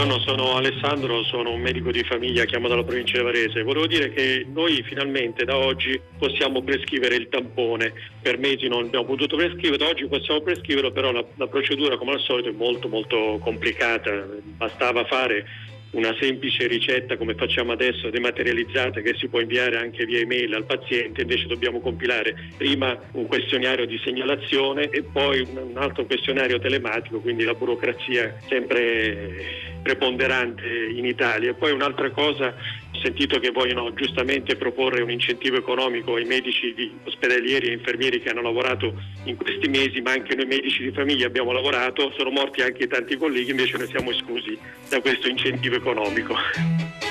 Buongiorno, sono Alessandro, sono un medico di famiglia, chiamo dalla provincia di Varese. Volevo dire che noi finalmente da oggi possiamo prescrivere il tampone. Per mesi non abbiamo potuto prescriverlo, oggi possiamo prescriverlo, però la, la procedura come al solito è molto molto complicata. Bastava fare una semplice ricetta come facciamo adesso dematerializzata che si può inviare anche via email al paziente, invece dobbiamo compilare prima un questionario di segnalazione e poi un altro questionario telematico, quindi la burocrazia sempre preponderante in Italia. Poi un'altra cosa, sentito che vogliono giustamente proporre un incentivo economico ai medici ospedalieri e infermieri che hanno lavorato in questi mesi, ma anche noi medici di famiglia abbiamo lavorato, sono morti anche tanti colleghi, invece noi siamo esclusi da questo incentivo economico.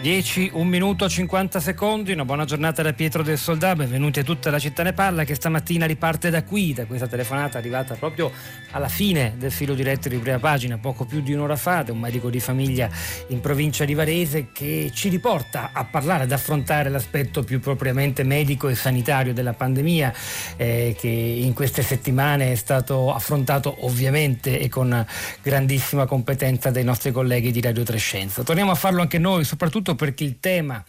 10, 1 minuto 50 secondi, una buona giornata da Pietro del Soldà, benvenuti a tutta la città ne parla che stamattina riparte da qui, da questa telefonata arrivata proprio alla fine del filo diretto di prima pagina, poco più di un'ora fa, da un medico di famiglia in provincia di Varese che ci riporta a parlare, ad affrontare l'aspetto più propriamente medico e sanitario della pandemia eh, che in queste settimane è stato affrontato ovviamente e con grandissima competenza dai nostri colleghi di Radio Trescenza. Torniamo a farlo anche noi, soprattutto soprattutto perché il tema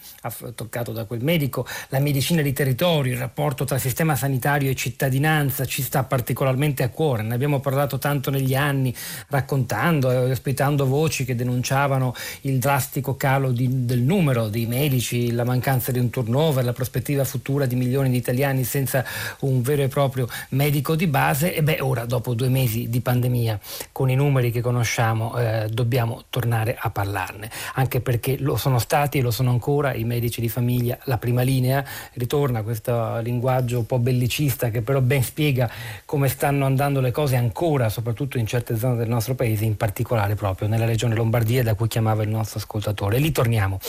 toccato da quel medico, la medicina di territorio, il rapporto tra sistema sanitario e cittadinanza ci sta particolarmente a cuore. Ne abbiamo parlato tanto negli anni, raccontando e ospitando voci che denunciavano il drastico calo di, del numero dei medici, la mancanza di un turnover, la prospettiva futura di milioni di italiani senza un vero e proprio medico di base. E beh, ora, dopo due mesi di pandemia, con i numeri che conosciamo, eh, dobbiamo tornare a parlarne, anche perché lo sono stati stati e lo sono ancora i medici di famiglia, la prima linea, ritorna questo linguaggio un po' bellicista che però ben spiega come stanno andando le cose ancora, soprattutto in certe zone del nostro paese, in particolare proprio nella regione Lombardia da cui chiamava il nostro ascoltatore. Lì torniamo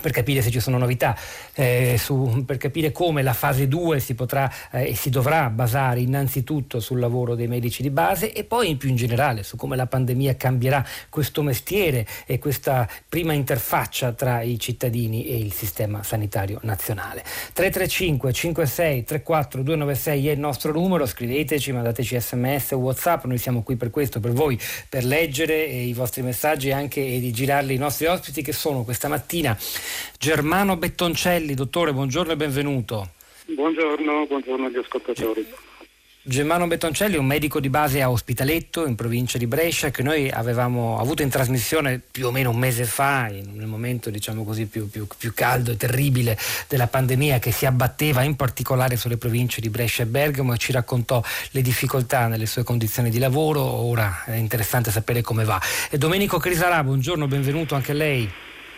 per capire se ci sono novità, eh, su, per capire come la fase 2 si potrà eh, e si dovrà basare innanzitutto sul lavoro dei medici di base e poi in più in generale su come la pandemia cambierà questo mestiere e questa prima interfaccia tra i cittadini e il sistema sanitario nazionale. 335 56 34 296 è il nostro numero, scriveteci, mandateci sms o whatsapp, noi siamo qui per questo, per voi, per leggere eh, i vostri messaggi e anche di girarli ai nostri ospiti che sono questa mattina Germano Bettoncelli, dottore, buongiorno e benvenuto. Buongiorno, buongiorno agli ascoltatori. Germano Bettoncelli è un medico di base a Ospitaletto, in provincia di Brescia, che noi avevamo avuto in trasmissione più o meno un mese fa, nel momento diciamo così, più, più, più, caldo e terribile della pandemia che si abbatteva in particolare sulle province di Brescia e Bergamo e ci raccontò le difficoltà nelle sue condizioni di lavoro. Ora è interessante sapere come va. E Domenico Crisarà, buongiorno, benvenuto anche a lei.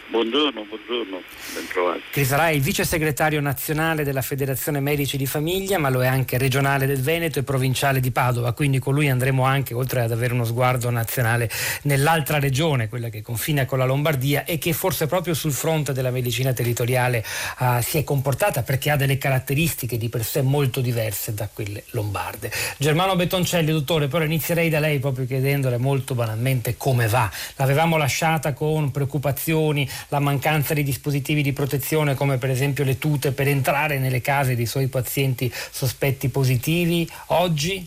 Buongiorno, buongiorno, ben trovato. Crisarà è il vice segretario nazionale della Federazione Medici di Famiglia, ma lo è anche regionale del Veneto e provinciale di Padova, quindi con lui andremo anche, oltre ad avere uno sguardo nazionale, nell'altra regione, quella che confina con la Lombardia e che forse proprio sul fronte della medicina territoriale uh, si è comportata perché ha delle caratteristiche di per sé molto diverse da quelle lombarde. Germano Bettoncelli, dottore, però inizierei da lei proprio chiedendole molto banalmente come va. L'avevamo lasciata con preoccupazioni la mancanza di dispositivi di protezione come per esempio le tute per entrare nelle case dei suoi pazienti sospetti positivi oggi?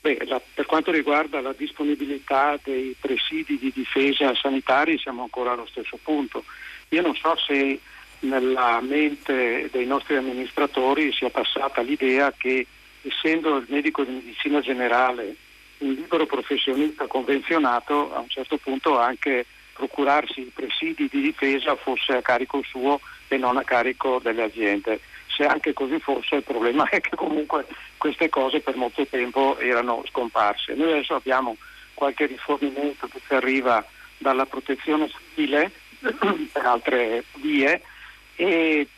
Beh, la, per quanto riguarda la disponibilità dei presidi di difesa sanitari siamo ancora allo stesso punto. Io non so se nella mente dei nostri amministratori sia passata l'idea che essendo il medico di medicina generale un libero professionista convenzionato, a un certo punto anche procurarsi i presidi di difesa fosse a carico suo e non a carico delle aziende. Se anche così fosse il problema è che comunque queste cose per molto tempo erano scomparse. Noi adesso abbiamo qualche rifornimento che ci arriva dalla protezione civile per altre vie e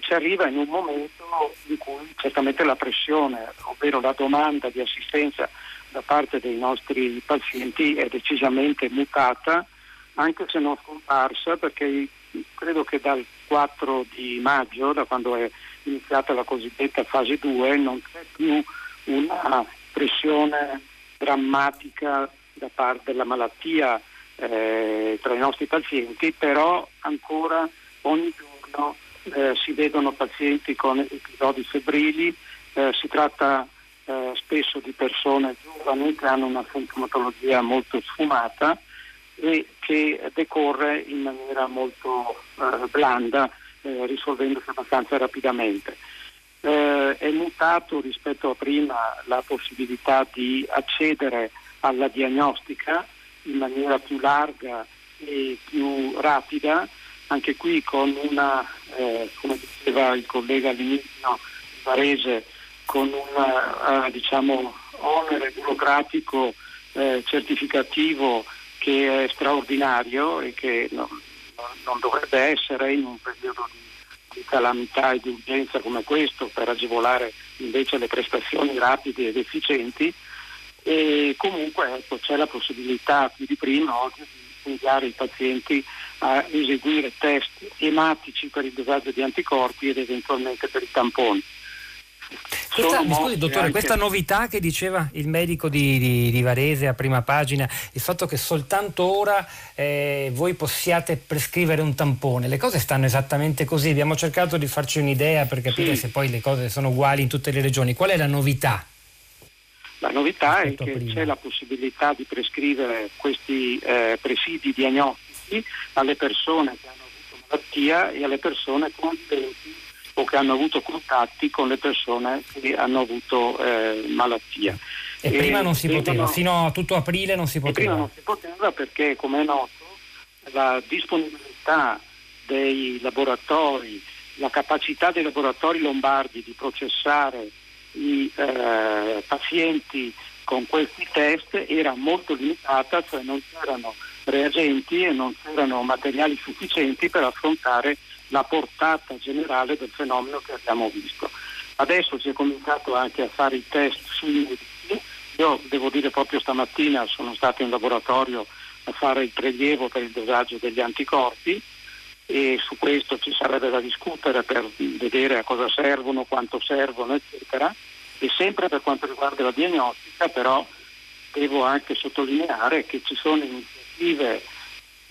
ci arriva in un momento in cui certamente la pressione, ovvero la domanda di assistenza da parte dei nostri pazienti è decisamente mutata anche se non scomparsa, perché credo che dal 4 di maggio, da quando è iniziata la cosiddetta fase 2, non c'è più una pressione drammatica da parte della malattia eh, tra i nostri pazienti, però ancora ogni giorno eh, si vedono pazienti con episodi febbrili, eh, si tratta eh, spesso di persone giovani che hanno una sintomatologia molto sfumata e che decorre in maniera molto eh, blanda, eh, risolvendosi abbastanza rapidamente. Eh, è mutato rispetto a prima la possibilità di accedere alla diagnostica in maniera più larga e più rapida, anche qui con una, eh, come diceva il collega all'inizio, Varese, con un uh, diciamo, onere burocratico eh, certificativo che è straordinario e che non, non, dovrebbe essere in un periodo di, di calamità e di urgenza come questo per agevolare invece le prestazioni rapide ed efficienti e comunque ecco, c'è la possibilità più di prima oggi di inviare i pazienti a eseguire test ematici per il dosaggio di anticorpi ed eventualmente per i tamponi. Questa, mi scusi dottore, anche... questa novità che diceva il medico di, di, di, Varese a prima pagina, il fatto che soltanto ora eh, voi possiate prescrivere un tampone, le cose stanno esattamente così, abbiamo cercato di farci un'idea per capire sì. se poi le cose sono uguali in tutte le regioni, qual è la novità? La novità è che prima. c'è la possibilità di prescrivere questi eh, presidi diagnostici alle persone che hanno avuto malattia e alle persone contenti o che hanno avuto contatti con le persone che hanno avuto eh, malattia. E, e, prima non si poteva, fino a tutto aprile non si poteva. prima non si poteva perché, come è noto, la disponibilità dei laboratori, la capacità dei laboratori lombardi di processare i eh, pazienti con questi test era molto limitata, cioè non c'erano reagenti e non c'erano materiali sufficienti per affrontare la portata generale del fenomeno che abbiamo visto. Adesso si è cominciato anche a fare i test sui medici. Io devo dire proprio stamattina sono stato in laboratorio a fare il prelievo per il dosaggio degli anticorpi e su questo ci sarebbe da discutere per vedere a cosa servono, quanto servono, eccetera. E sempre per quanto riguarda la diagnostica, però devo anche sottolineare che ci sono iniziative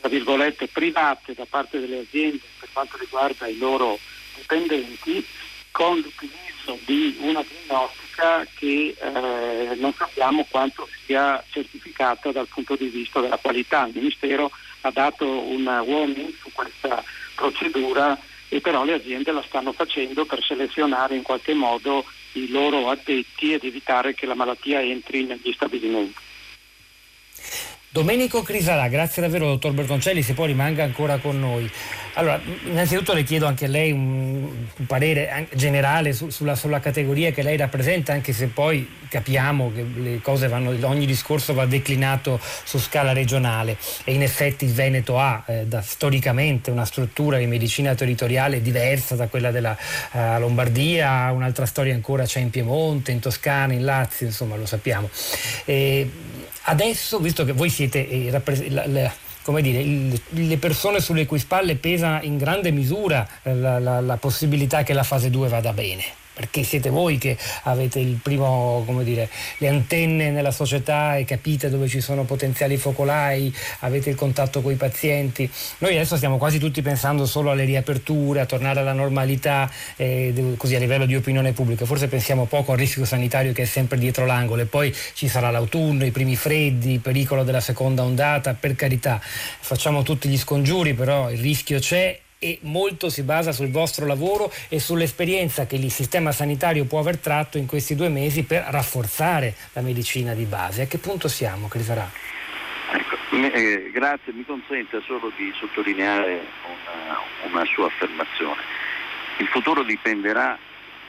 tra virgolette, private da parte delle aziende per quanto riguarda i loro dipendenti con l'utilizzo di una diagnostica che eh, non sappiamo quanto sia certificata dal punto di vista della qualità. Il Ministero ha dato un warning su questa procedura e però le aziende la stanno facendo per selezionare in qualche modo i loro addetti ed evitare che la malattia entri negli stabilimenti. Domenico Crisalà, grazie davvero dottor Bertoncelli, se poi rimanga ancora con noi. Allora, innanzitutto le chiedo anche a lei un, un parere generale su, sulla, sulla, categoria che lei rappresenta, anche se poi capiamo che le cose vanno, ogni discorso va declinato su scala regionale e in effetti il Veneto ha eh, da, storicamente una struttura di medicina territoriale diversa da quella della uh, Lombardia, un'altra storia ancora c'è in Piemonte, in Toscana, in Lazio, insomma lo sappiamo. E adesso, visto che voi siete eh, la, la, come dire, il, le persone sulle cui spalle pesa in grande misura la, la possibilità che la fase 2 vada bene perché siete voi che avete il primo, come dire, le antenne nella società e capite dove ci sono potenziali focolai, avete il contatto con i pazienti. Noi adesso stiamo quasi tutti pensando solo alle riaperture, a tornare alla normalità, eh, così a livello di opinione pubblica. Forse pensiamo poco al rischio sanitario che è sempre dietro l'angolo e poi ci sarà l'autunno, i primi freddi, il pericolo della seconda ondata, per carità. Facciamo tutti gli scongiuri, però il rischio c'è e molto si basa sul vostro lavoro e sull'esperienza che il sistema sanitario può aver tratto in questi due mesi per rafforzare la medicina di base. A che punto siamo, Crisarà? Ecco, eh, grazie, mi consente solo di sottolineare una, una sua affermazione. Il futuro dipenderà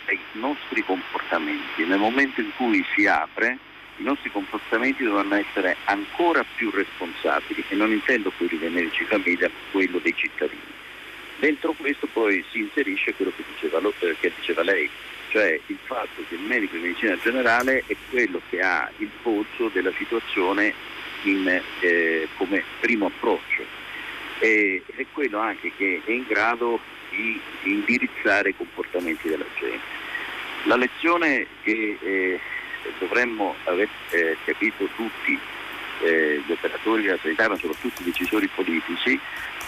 dai nostri comportamenti. Nel momento in cui si apre, i nostri comportamenti dovranno essere ancora più responsabili e non intendo dei medici famiglia, quello dei cittadini. Dentro questo poi si inserisce quello che diceva, eh, che diceva lei, cioè il fatto che il medico di medicina generale è quello che ha il polso della situazione in, eh, come primo approccio e è quello anche che è in grado di indirizzare i comportamenti della gente. La lezione che eh, dovremmo aver eh, capito tutti eh, gli operatori della sanità, ma soprattutto i decisori politici,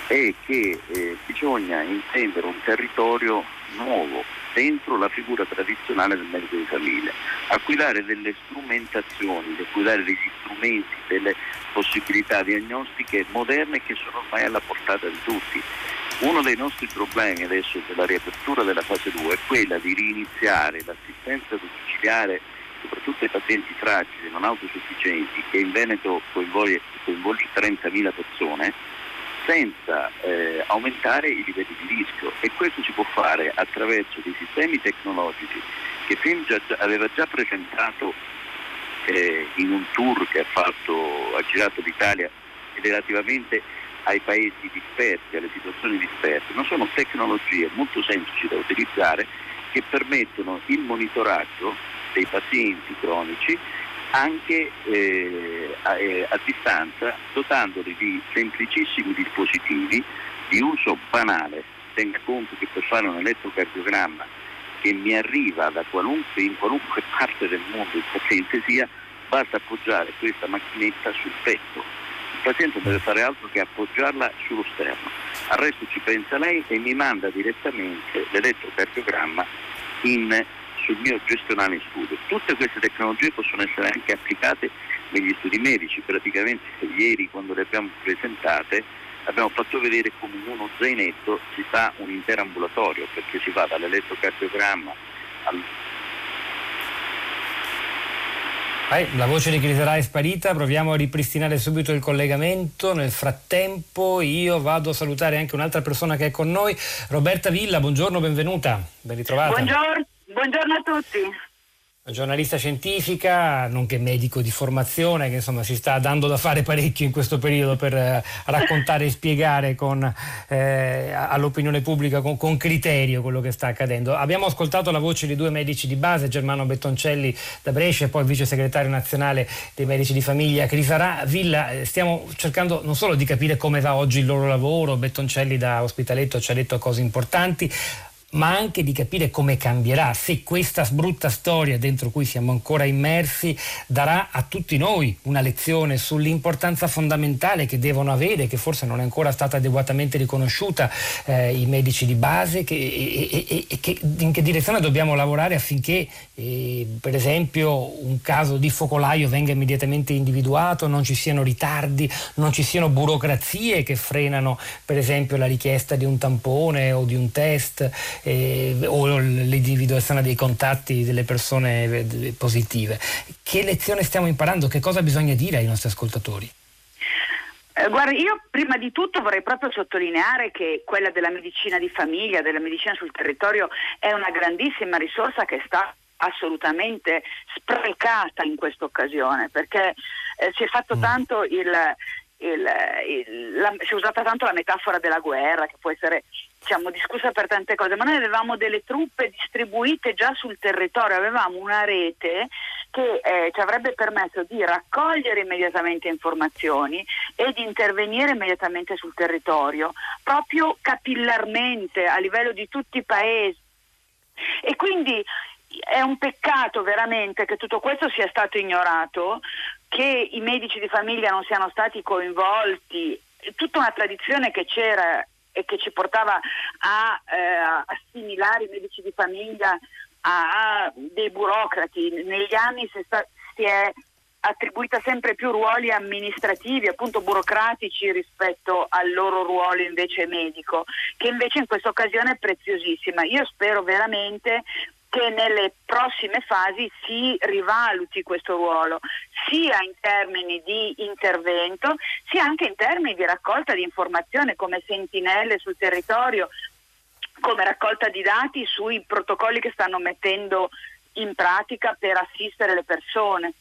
è che eh, bisogna intendere un territorio nuovo dentro la figura tradizionale del medico di famiglia, a cui dare delle strumentazioni, a cui dare degli strumenti, delle possibilità diagnostiche moderne che sono ormai alla portata di tutti. Uno dei nostri problemi adesso della riapertura della fase 2 è quella di riniziare l'assistenza domiciliare soprattutto ai pazienti fragili, non autosufficienti, che in Veneto coinvolge, coinvolge 30.000 persone, senza eh, aumentare i livelli di rischio. E questo si può fare attraverso dei sistemi tecnologici che FIM già, aveva già presentato eh, in un tour che ha, fatto, ha girato l'Italia relativamente ai paesi dispersi, alle situazioni disperse, ma sono tecnologie molto semplici da utilizzare che permettono il monitoraggio dei pazienti cronici anche eh, a, eh, a, distanza dotandoli di semplicissimi dispositivi di uso banale. Tenga conto che per fare un elettrocardiogramma che mi arriva da qualunque, in qualunque parte del mondo il paziente sia, basta appoggiare questa macchinetta sul petto. Il paziente non deve fare altro che appoggiarla sullo sterno. Al resto ci pensa lei e mi manda direttamente l'elettrocardiogramma in sul mio gestionale in studio. Tutte queste tecnologie possono essere anche applicate negli studi medici, praticamente ieri quando le abbiamo presentate abbiamo fatto vedere come in uno zainetto si fa un intero ambulatorio perché si va dall'elettrocardiogramma al la voce di Criserà è sparita, proviamo a ripristinare subito il collegamento. Nel frattempo io vado a salutare anche un'altra persona che è con noi, Roberta Villa, buongiorno, benvenuta, ben ritrovata. Buongiorno. Buongiorno a tutti. Giornalista scientifica, nonché medico di formazione, che insomma si sta dando da fare parecchio in questo periodo per eh, raccontare e spiegare con, eh, all'opinione pubblica con, con, criterio quello che sta accadendo. Abbiamo ascoltato la voce di due medici di base, Germano Bettoncelli da Brescia e poi il vice segretario nazionale dei medici di famiglia Crisarà. Villa, eh, stiamo cercando non solo di capire come va oggi il loro lavoro, Bettoncelli da Ospitaletto ci ha detto cose importanti, ma anche di capire come cambierà, se questa brutta storia dentro cui siamo ancora immersi darà a tutti noi una lezione sull'importanza fondamentale che devono avere, che forse non è ancora stata adeguatamente riconosciuta, eh, i medici di base, che, e, e, e che, in che direzione dobbiamo lavorare affinché eh, per esempio un caso di focolaio venga immediatamente individuato, non ci siano ritardi, non ci siano burocrazie che frenano per esempio la richiesta di un tampone o di un test eh, o l'individuazione dei contatti delle persone eh, positive. Che lezione stiamo imparando? Che cosa bisogna dire ai nostri ascoltatori? Eh, guarda, io prima di tutto vorrei proprio sottolineare che quella della medicina di famiglia, della medicina sul territorio, è una grandissima risorsa che sta assolutamente sprecata in questa occasione perché eh, si è fatto mm. tanto il, il, il, la, si è usata tanto la metafora della guerra che può essere diciamo, discussa per tante cose, ma noi avevamo delle truppe distribuite già sul territorio, avevamo una rete che eh, ci avrebbe permesso di raccogliere immediatamente informazioni e di intervenire immediatamente sul territorio, proprio capillarmente a livello di tutti i paesi. E quindi è un peccato veramente che tutto questo sia stato ignorato, che i medici di famiglia non siano stati coinvolti, tutta una tradizione che c'era e che ci portava a eh, assimilare i medici di famiglia a, a dei burocrati. Negli anni si, sta, si è attribuita sempre più ruoli amministrativi, appunto burocratici rispetto al loro ruolo invece medico, che invece in questa occasione è preziosissima. Io spero veramente che nelle prossime fasi si rivaluti questo ruolo, sia in termini di intervento, sia anche in termini di raccolta di informazione come sentinelle sul territorio, come raccolta di dati sui protocolli che stanno mettendo in pratica per assistere le persone.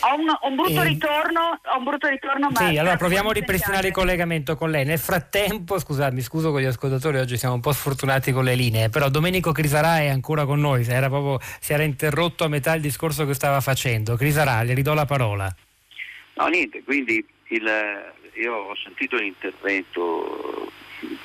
Ho un, un, brutto, eh, ritorno, ho un brutto ritorno, ma... Sì, allora proviamo a ripristinare il collegamento con lei. Nel frattempo, scusate, mi scuso con gli ascoltatori, oggi siamo un po' sfortunati con le linee, però Domenico Crisarà è ancora con noi, si era, proprio, si era interrotto a metà il discorso che stava facendo. Crisarà, le ridò la parola. No, niente, quindi il, io ho sentito l'intervento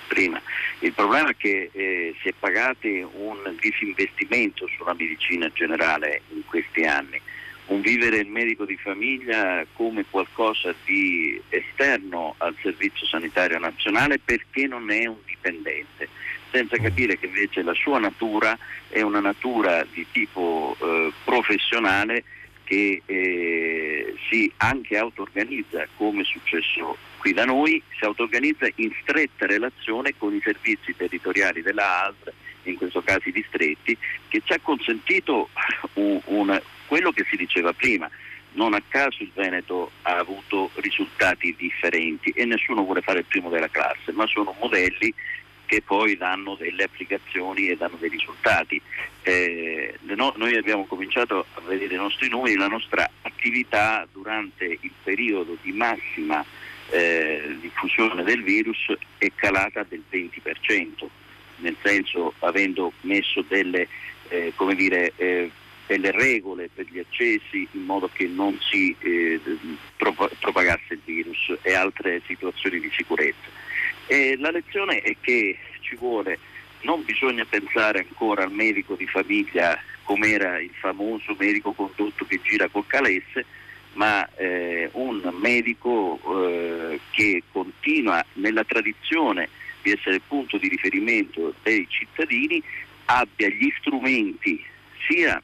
prima. Il problema è che eh, si è pagato un disinvestimento sulla medicina generale in questi anni un vivere il medico di famiglia come qualcosa di esterno al Servizio Sanitario Nazionale perché non è un dipendente, senza capire che invece la sua natura è una natura di tipo eh, professionale che eh, si anche auto-organizza, come è successo qui da noi, si auto-organizza in stretta relazione con i servizi territoriali della ASL, in questo caso i distretti, che ci ha consentito un, un, quello che si diceva prima. Non a caso il Veneto ha avuto risultati differenti e nessuno vuole fare il primo della classe, ma sono modelli che poi danno delle applicazioni e danno dei risultati. Eh, no, noi abbiamo cominciato a vedere i nostri numeri, la nostra attività durante il periodo di massima eh, diffusione del virus è calata del 20%, nel senso avendo messo delle, eh, dire, eh, delle regole per gli accessi in modo che non si eh, propagasse il virus e altre situazioni di sicurezza. E la lezione è che ci vuole, non bisogna pensare ancora al medico di famiglia come era il famoso medico condotto che gira col calesse, ma eh, un medico eh, che continua nella tradizione di essere il punto di riferimento dei cittadini, abbia gli strumenti sia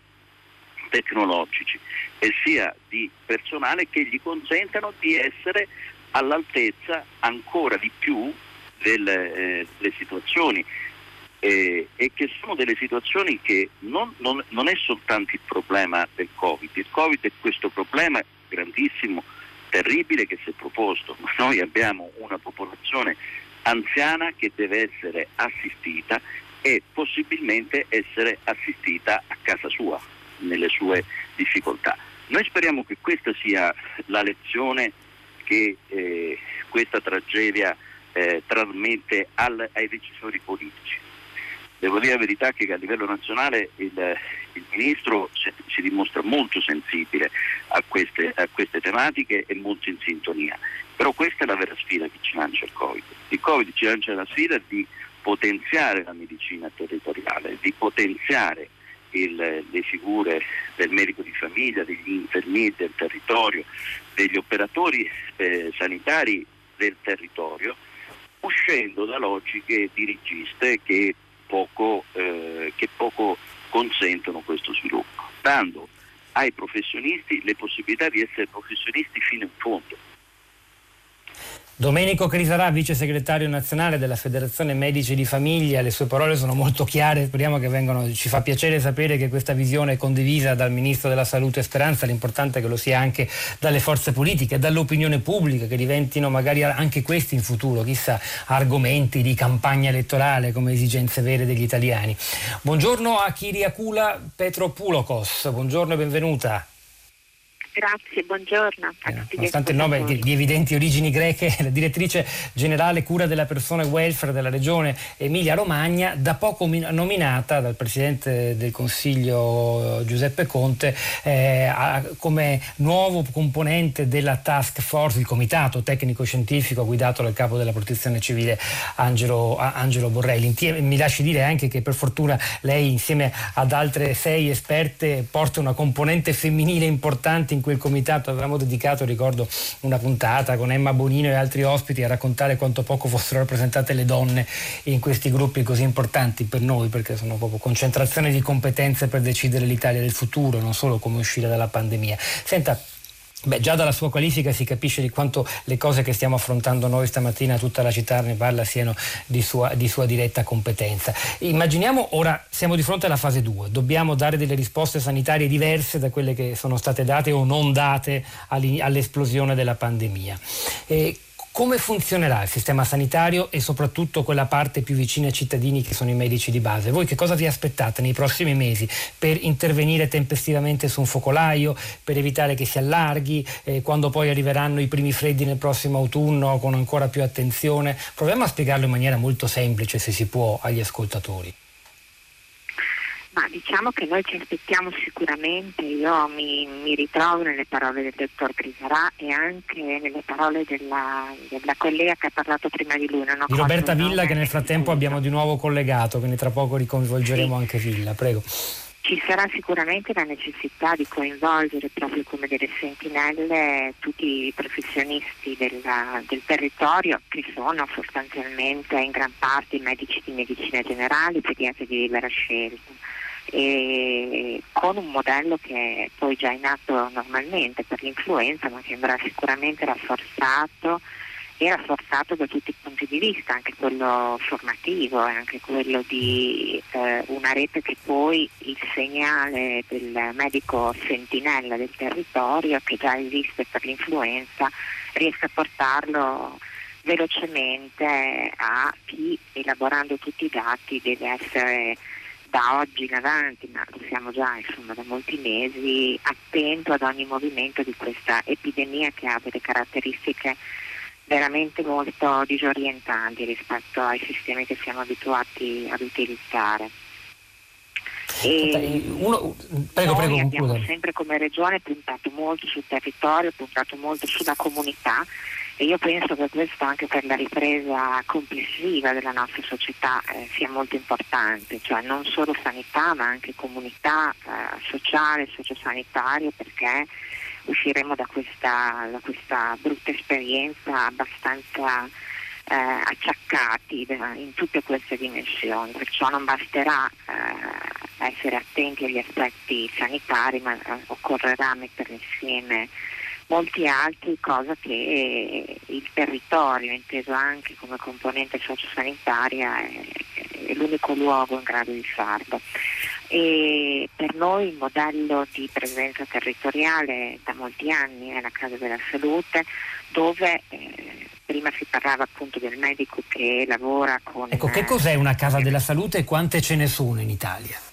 tecnologici e sia di personale che gli consentano di essere all'altezza ancora di più delle, eh, delle situazioni. Eh, e che sono delle situazioni che non, non, non, è soltanto il problema del Covid, il Covid è questo problema grandissimo, terribile che si è proposto, ma noi abbiamo una popolazione anziana che deve essere assistita e possibilmente essere assistita a casa sua, nelle sue difficoltà. Noi speriamo che questa sia la lezione che eh, questa tragedia eh, trasmette al, ai decisori politici. Devo dire la verità che a livello nazionale il, il Ministro si, si, dimostra molto sensibile a queste, a queste, tematiche e molto in sintonia. Però questa è la vera sfida che ci lancia il Covid. Il Covid ci lancia la sfida di potenziare la medicina territoriale, di potenziare il, le figure del medico di famiglia, degli infermieri del territorio, degli operatori eh, sanitari del territorio uscendo da logiche dirigiste che poco, eh, che poco consentono questo sviluppo, dando ai professionisti le possibilità di essere professionisti fino in fondo Domenico Crisarà, vice segretario nazionale della Federazione Medici di Famiglia, le sue parole sono molto chiare, speriamo che vengano, ci fa piacere sapere che questa visione è condivisa dal Ministro della Salute e Speranza, l'importante è che lo sia anche dalle forze politiche, dall'opinione pubblica, che diventino magari anche questi in futuro, chissà, argomenti di campagna elettorale come esigenze vere degli italiani. Buongiorno a Kiriakula Petropulokos, buongiorno e benvenuta. Grazie, buongiorno. Eh, nonostante il nome di, di, evidenti origini greche, la direttrice generale cura della persona e welfare della regione Emilia-Romagna, da poco nominata dal Presidente del Consiglio Giuseppe Conte eh, a, come nuovo componente della task force, il comitato tecnico-scientifico guidato dal capo della protezione civile Angelo, Angelo Borrelli. Intieme, mi lasci dire anche che per fortuna lei insieme ad altre sei esperte porta una componente femminile importante in quel comitato avevamo dedicato, ricordo, una puntata con Emma Bonino e altri ospiti a raccontare quanto poco fossero rappresentate le donne in questi gruppi così importanti per noi, perché sono proprio concentrazione di competenze per decidere l'Italia del futuro, non solo come uscire dalla pandemia. Senta, Beh, già dalla sua qualifica si capisce di quanto le cose che stiamo affrontando noi stamattina, tutta la città ne parla, siano di sua, di sua, diretta competenza. Immaginiamo ora siamo di fronte alla fase 2, dobbiamo dare delle risposte sanitarie diverse da quelle che sono state date o non date all'esplosione della pandemia. E come funzionerà il sistema sanitario e soprattutto quella parte più vicina ai cittadini che sono i medici di base? Voi che cosa vi aspettate nei prossimi mesi per intervenire tempestivamente su un focolaio, per evitare che si allarghi, eh, quando poi arriveranno i primi freddi nel prossimo autunno con ancora più attenzione? Proviamo a spiegarlo in maniera molto semplice, se si può, agli ascoltatori. Ma diciamo che noi ci aspettiamo sicuramente, io mi, mi ritrovo nelle parole del dottor Crisarà e anche nelle parole della, della, collega che ha parlato prima di lui. di Roberta Villa che nel frattempo abbiamo di nuovo collegato, quindi tra poco riconvolgeremo sì. anche Villa, prego. ci sarà sicuramente la necessità di coinvolgere proprio come delle sentinelle tutti i professionisti della, del territorio che sono sostanzialmente in gran parte i medici di medicina generale, pediatri di libera scelta e con un modello che è poi già in atto normalmente per l'influenza ma che andrà sicuramente rafforzato e rafforzato da tutti i punti di vista, anche quello formativo e anche quello di eh, una rete che poi il segnale del medico sentinella del territorio che già esiste per l'influenza riesca a portarlo velocemente a chi elaborando tutti i dati deve essere da oggi in avanti, ma lo siamo già insomma, da molti mesi, attento ad ogni movimento di questa epidemia che ha delle caratteristiche veramente molto disorientanti rispetto ai sistemi che siamo abituati ad utilizzare. E Uno, prego, prego, abbiamo sempre come regione puntato molto sul territorio, puntato molto sulla comunità e io penso che questo anche per la ripresa complessiva della nostra società eh, sia molto importante, cioè non solo sanità ma anche comunità eh, sociale, sociosanitario perché usciremo da questa, da questa brutta esperienza abbastanza eh, acciaccati in tutte queste dimensioni, perciò non basterà eh, essere attenti agli aspetti sanitari, ma eh, occorrerà mettere insieme molti altri, cosa che il territorio, inteso anche come componente sociosanitaria, è, l'unico luogo in grado di farlo. E per noi il modello di presenza territoriale da molti anni è la Casa della Salute, dove eh, prima si parlava appunto del medico che lavora con... Ecco, che cos'è una Casa della Salute e quante ce ne sono in Italia?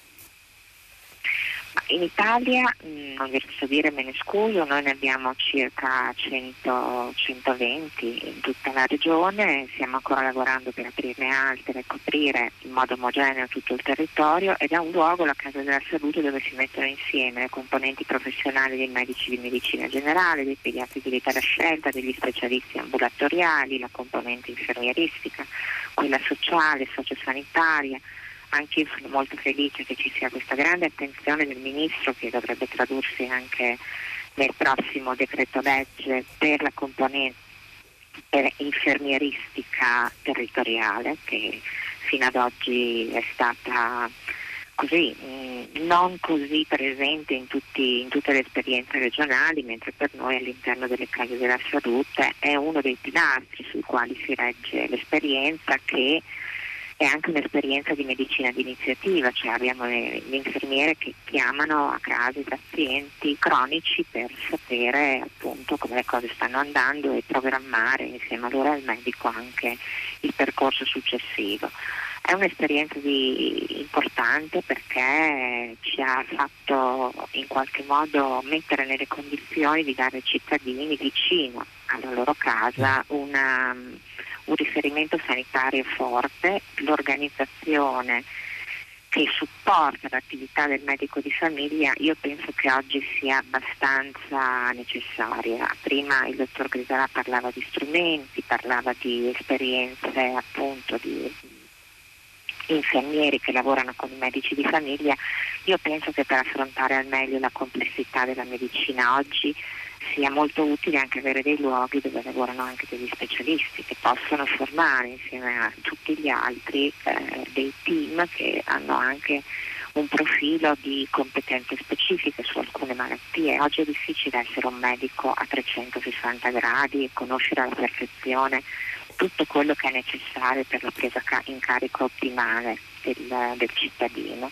In Italia, mm, non vi so dire, me ne scuso, noi ne abbiamo circa 100, 120 in tutta la regione, stiamo ancora lavorando per aprirne altre e coprire in modo omogeneo tutto il territorio ed è un luogo, la Casa della Salute, dove si mettono insieme le componenti professionali dei medici di medicina generale, dei pediatri di da scelta, degli specialisti ambulatoriali, la componente infermieristica, quella sociale, sociosanitaria anche io sono molto felice che ci sia questa grande attenzione del Ministro che dovrebbe tradursi anche nel prossimo decreto legge per la componente infermieristica territoriale che fino ad oggi è stata così, mm, non così presente in, tutti, in, tutte le esperienze regionali, mentre per noi all'interno delle case della salute è uno dei pilastri sui quali si regge l'esperienza che è anche un'esperienza di medicina di iniziativa, cioè abbiamo le, le, infermiere che chiamano a casa i pazienti cronici per sapere appunto come le cose stanno andando e programmare insieme a loro al medico anche il percorso successivo. È un'esperienza di, importante perché ci ha fatto in qualche modo mettere nelle condizioni di dare ai cittadini vicino alla loro casa una un riferimento sanitario forte, l'organizzazione che supporta l'attività del medico di famiglia io penso che oggi sia abbastanza necessaria. Prima il dottor Grisarà parlava di strumenti, parlava di esperienze appunto di infermieri che lavorano con i medici di famiglia, io penso che per affrontare al meglio la complessità della medicina oggi sia molto utile anche avere dei luoghi dove lavorano anche degli specialisti che possono formare insieme a tutti gli altri eh, dei team che hanno anche un profilo di competenze specifiche su alcune malattie. Oggi è difficile essere un medico a 360 gradi e conoscere alla perfezione tutto quello che è necessario per la presa in carico ottimale del, del cittadino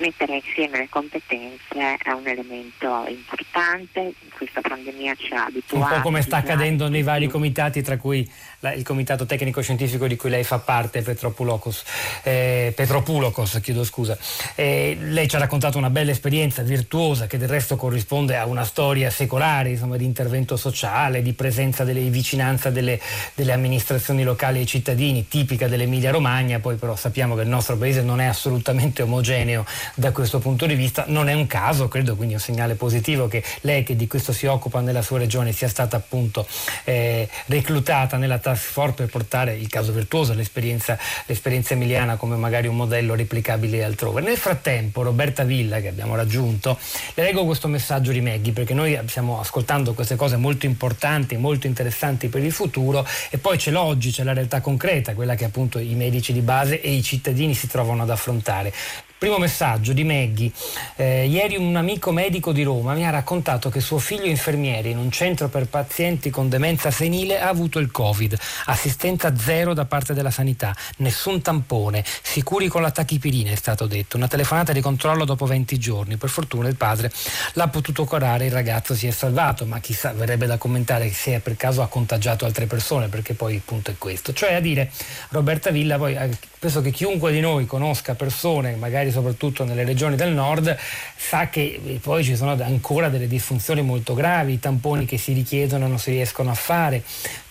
mettere insieme le competenze è un elemento importante, questa pandemia ci ha abituato. Un po' come sta accadendo nei vari comitati, tra cui la, il comitato tecnico scientifico di cui lei fa parte, Petropulocos, eh, Petropulocos chiedo scusa. Eh, lei ci ha raccontato una bella esperienza virtuosa che del resto corrisponde a una storia secolare, insomma, di intervento sociale, di presenza delle vicinanza delle, delle amministrazioni locali ai cittadini, tipica dell'Emilia Romagna, poi però sappiamo che il nostro paese non è assolutamente omogeneo da questo punto di vista. Non è un caso, credo quindi un segnale positivo che lei che di questo si occupa nella sua regione sia stata appunto eh, reclutata nella task force per portare il caso virtuoso, l'esperienza, l'esperienza emiliana come magari un modello replicabile altrove. Nel frattempo Roberta Villa che abbiamo raggiunto, le leggo questo messaggio di Maggie perché noi stiamo ascoltando queste cose molto importanti, molto interessanti per il futuro e poi c'è l'oggi, c'è la realtà concreta, quella che appunto i medici di base e i cittadini si trovano ad affrontare. Primo messaggio di Maggie. Eh, ieri un amico medico di Roma mi ha raccontato che suo figlio infermiere in un centro per pazienti con demenza senile ha avuto il Covid. Assistenza zero da parte della sanità, nessun tampone, sicuri con la tachipirina è stato detto. Una telefonata di controllo dopo 20 giorni. Per fortuna il padre l'ha potuto curare, il ragazzo si è salvato, ma chissà, verrebbe da commentare se per caso ha contagiato altre persone, perché poi il punto è questo. Cioè a dire, Roberta Villa, poi eh, penso che chiunque di noi conosca persone, magari soprattutto nelle regioni del nord, sa che poi ci sono ancora delle disfunzioni molto gravi, i tamponi che si richiedono non si riescono a fare,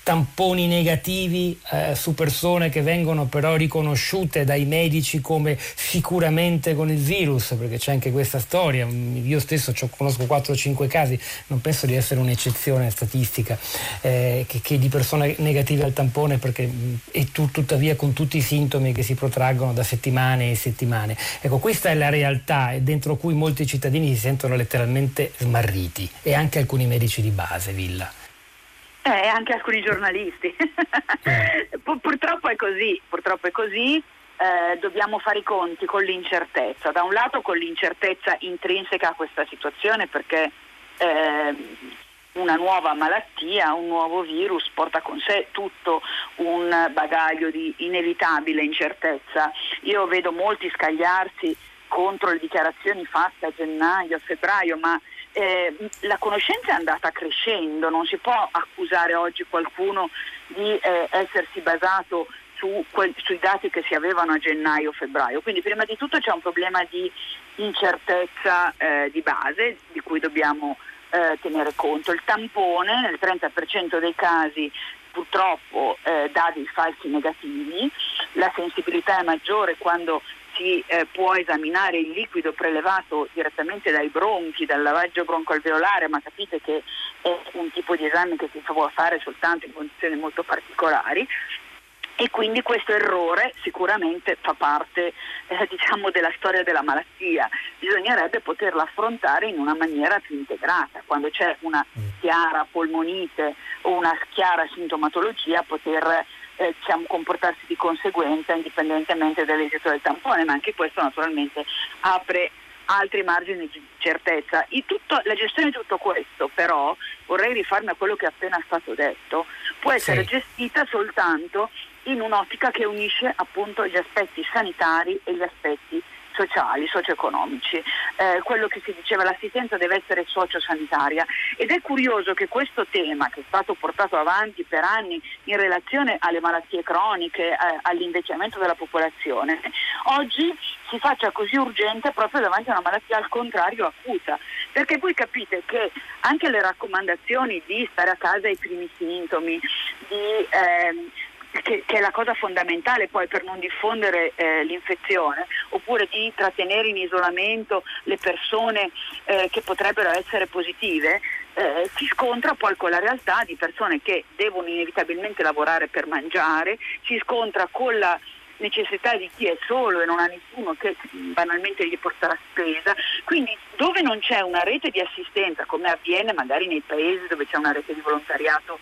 tamponi negativi eh, su persone che vengono però riconosciute dai medici come sicuramente con il virus, perché c'è anche questa storia. Io stesso conosco 4-5 casi, non penso di essere un'eccezione statistica, eh, che, che, di persone negative al tampone perché, e tu, tuttavia con tutti i sintomi che si protraggono da settimane e settimane. Ecco, questa è la realtà dentro cui molti cittadini si sentono letteralmente smarriti e anche alcuni medici di base, Villa. Eh, anche alcuni giornalisti. purtroppo è così, purtroppo è così. Eh, dobbiamo fare i conti con l'incertezza. Da un lato con l'incertezza intrinseca a questa situazione perché eh, una nuova malattia, un nuovo virus porta con sé tutto un bagaglio di inevitabile incertezza. Io vedo molti scagliarsi contro le dichiarazioni fatte a gennaio, a febbraio, ma eh, la conoscenza è andata crescendo, non si può accusare oggi qualcuno di eh, essersi basato su quel, sui dati che si avevano a gennaio-febbraio. Quindi prima di tutto c'è un problema di incertezza eh, di base di cui dobbiamo eh, tenere conto. Il tampone nel 30% dei casi purtroppo eh, dà dei falsi negativi, la sensibilità è maggiore quando si eh, può esaminare il liquido prelevato direttamente dai bronchi, dal lavaggio broncoalveolare, ma capite che è un tipo di esame che si può fare soltanto in condizioni molto particolari e quindi questo errore sicuramente fa parte eh, diciamo, della storia della malattia. Bisognerebbe poterla affrontare in una maniera più integrata, quando c'è una mm. chiara polmonite o una chiara sintomatologia poter eh, diciamo, comportarsi di conseguenza indipendentemente dall'esito del tampone, ma anche questo naturalmente apre altri margini di certezza. Tutto, la gestione di tutto questo però, vorrei rifarmi a quello che è appena stato detto, può essere sì. gestita soltanto in un'ottica che unisce appunto gli aspetti sanitari e gli aspetti sociali, socio-economici. Eh, quello che si diceva, l'assistenza deve essere socio-sanitaria ed è curioso che questo tema che è stato portato avanti per anni in relazione alle malattie croniche, eh, all'invecchiamento della popolazione, oggi si faccia così urgente proprio davanti a una malattia al contrario acuta. Perché voi capite che anche le raccomandazioni di stare a casa ai primi sintomi, di eh, che, che, è la cosa fondamentale poi per non diffondere eh, l'infezione, oppure di trattenere in isolamento le persone eh, che potrebbero essere positive, eh, si scontra poi con la realtà di persone che devono inevitabilmente lavorare per mangiare, si scontra con la necessità di chi è solo e non ha nessuno che banalmente gli porta la spesa. Quindi dove non c'è una rete di assistenza, come avviene magari nei paesi dove c'è una rete di volontariato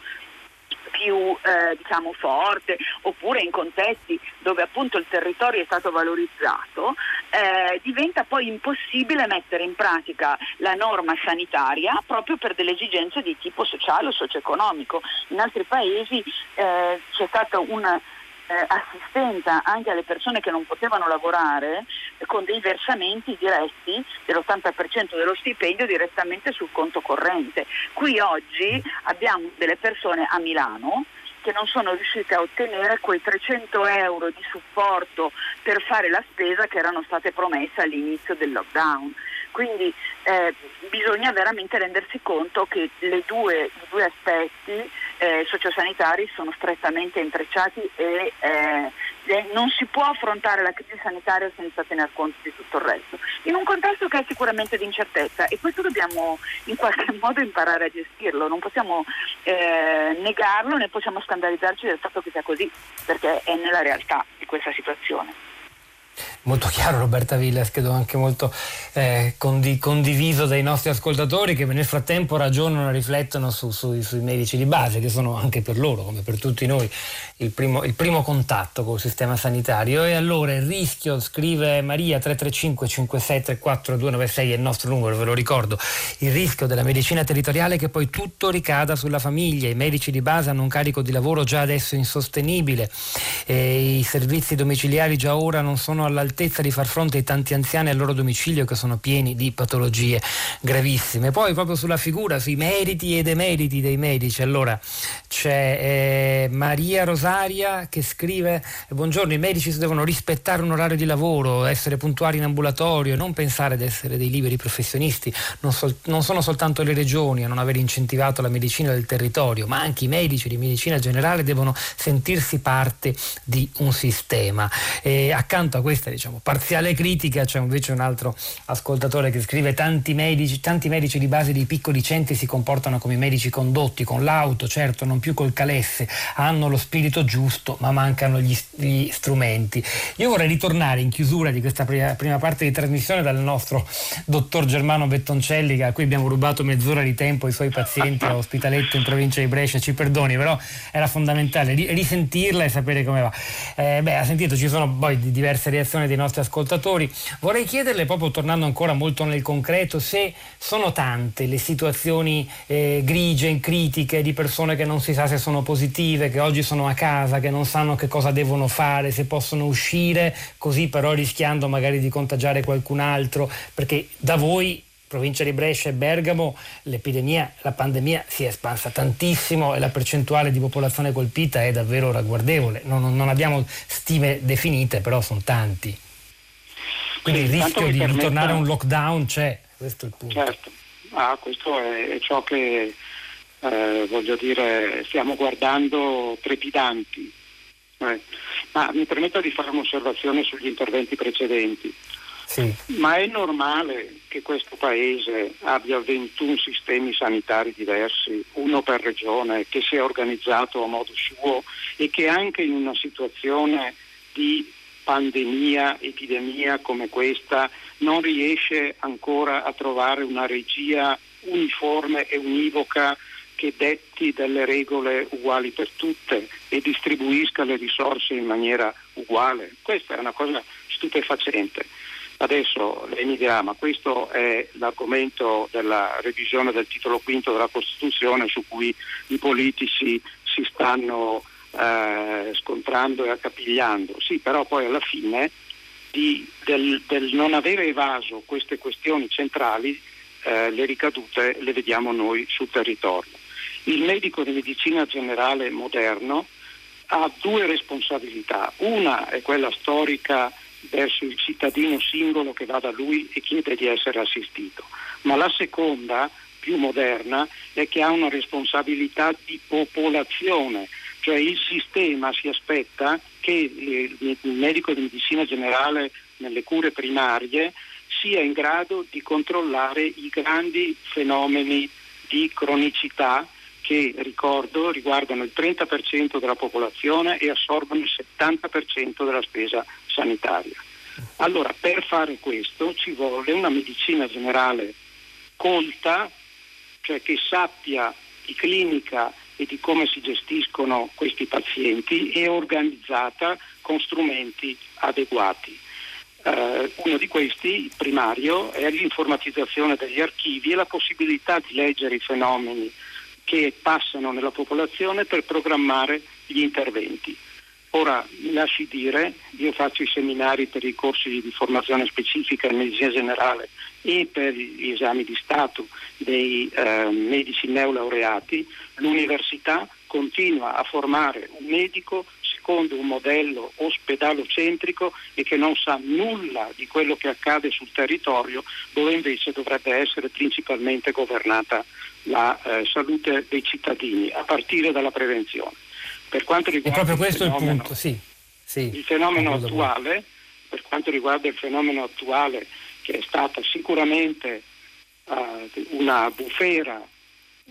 più eh, diciamo, forte oppure in contesti dove appunto il territorio è stato valorizzato, eh, diventa poi impossibile mettere in pratica la norma sanitaria proprio per delle esigenze di tipo sociale o socio-economico. In altri paesi eh, c'è stata una eh, assistenza anche alle persone che non potevano lavorare con dei versamenti diretti dell'80% dello stipendio direttamente sul conto corrente. Qui oggi abbiamo delle persone a Milano che non sono riuscite a ottenere quei 300 euro di supporto per fare la spesa che erano state promesse all'inizio del lockdown. Quindi eh, bisogna veramente rendersi conto che due, i due aspetti eh, sociosanitari sono strettamente intrecciati e eh, non si può affrontare la crisi sanitaria senza tener conto di tutto il resto, in un contesto che è sicuramente di incertezza e questo dobbiamo in qualche modo imparare a gestirlo, non possiamo eh, negarlo né possiamo scandalizzarci del fatto che sia così, perché è nella realtà di questa situazione molto chiaro Roberta Villas, credo anche molto eh, condi- condiviso dai nostri ascoltatori che nel frattempo ragionano e riflettono su, su, sui medici di base, che sono anche per loro, come per tutti noi, il primo, il primo contatto col sistema sanitario. E allora il rischio, scrive Maria 335 5634 296 è il nostro numero, ve lo ricordo, il rischio della medicina territoriale che poi tutto ricada sulla famiglia, i medici di base hanno un carico di lavoro già adesso insostenibile, i servizi domiciliari già ora non sono all'altezza all'altezza di far fronte ai tanti anziani al loro domicilio che sono pieni di patologie gravissime. Poi proprio sulla figura, sui meriti e demeriti dei medici, allora c'è eh, Maria Rosaria che scrive buongiorno, i medici devono rispettare un orario di lavoro, essere puntuali in ambulatorio, non pensare ad essere dei liberi professionisti, non, sol- non sono soltanto le regioni a non aver incentivato la medicina del territorio, ma anche i medici di medicina generale devono sentirsi parte di un sistema. E accanto a questa diciamo, diciamo, parziale critica, c'è invece un altro ascoltatore che scrive tanti medici, tanti medici di base dei piccoli centri si comportano come i medici condotti, con l'auto, certo non più col calesse, hanno lo spirito giusto ma mancano gli, gli strumenti. Io vorrei ritornare in chiusura di questa prima, prima parte di trasmissione dal nostro dottor Germano Bettoncelli a cui abbiamo rubato mezz'ora di tempo ai suoi pazienti a Ospitaletto in provincia di Brescia, ci perdoni però era fondamentale risentirla e sapere come va. Eh, beh, ha sentito, ci sono poi diverse reazioni dei nostri ascoltatori. Vorrei chiederle, proprio tornando ancora molto nel concreto, se sono tante le situazioni eh, grigie, critiche di persone che non si sa se sono positive, che oggi sono a casa, che non sanno che cosa devono fare, se possono uscire, così però rischiando magari di contagiare qualcun altro, perché da voi provincia di Brescia e Bergamo l'epidemia, la pandemia si è espansa tantissimo e la percentuale di popolazione colpita è davvero ragguardevole. Non, non abbiamo stime definite, però sono tanti. Quindi il rischio di permetta... ritornare a un lockdown c'è, questo è il punto. Certo, ah, questo è, è, ciò che eh, voglio dire, stiamo guardando trepidanti. Eh. Ma mi permetto di fare un'osservazione sugli interventi precedenti. Sì. Ma è normale che questo Paese abbia 21 sistemi sanitari diversi, uno per regione, che si è organizzato a modo suo e che anche in una situazione di pandemia, epidemia come questa, non riesce ancora a trovare una regia uniforme e univoca che detti delle regole uguali per tutte e distribuisca le risorse in maniera uguale. Questa è una cosa stupefacente. Adesso lei mi dirà, ma questo è l'argomento della revisione del titolo quinto della Costituzione su cui i politici si stanno eh, scontrando e accapigliando. Sì, però poi alla fine di, del, del, non avere evaso queste questioni centrali, eh, le ricadute le vediamo noi sul territorio. Il medico di medicina generale moderno ha due responsabilità. Una è quella storica verso il cittadino singolo che va da lui e chiede di essere assistito, ma la seconda, più moderna, è che ha una responsabilità di popolazione, cioè il sistema si aspetta che il medico di medicina generale nelle cure primarie sia in grado di controllare i grandi fenomeni di cronicità che, ricordo, riguardano il 30% della popolazione e assorbono il 70% della spesa sanitaria. Allora, per fare questo ci vuole una medicina generale colta, cioè che sappia di clinica e di come si gestiscono questi pazienti e organizzata con strumenti adeguati. Uh, uno di questi, il primario, è l'informatizzazione degli archivi e la possibilità di leggere i fenomeni che passano nella popolazione per programmare gli interventi. Ora mi lasci dire, io faccio i seminari per i corsi di formazione specifica in medicina generale e per gli esami di Stato dei eh, medici neolaureati, l'università continua a formare un medico secondo un modello ospedalocentrico e che non sa nulla di quello che accade sul territorio dove invece dovrebbe essere principalmente governata la eh, salute dei cittadini a partire dalla prevenzione. Per quanto riguarda proprio questo il punto, sì. Sì, il fenomeno attuale, per quanto riguarda il fenomeno attuale, che è stata sicuramente uh, una bufera,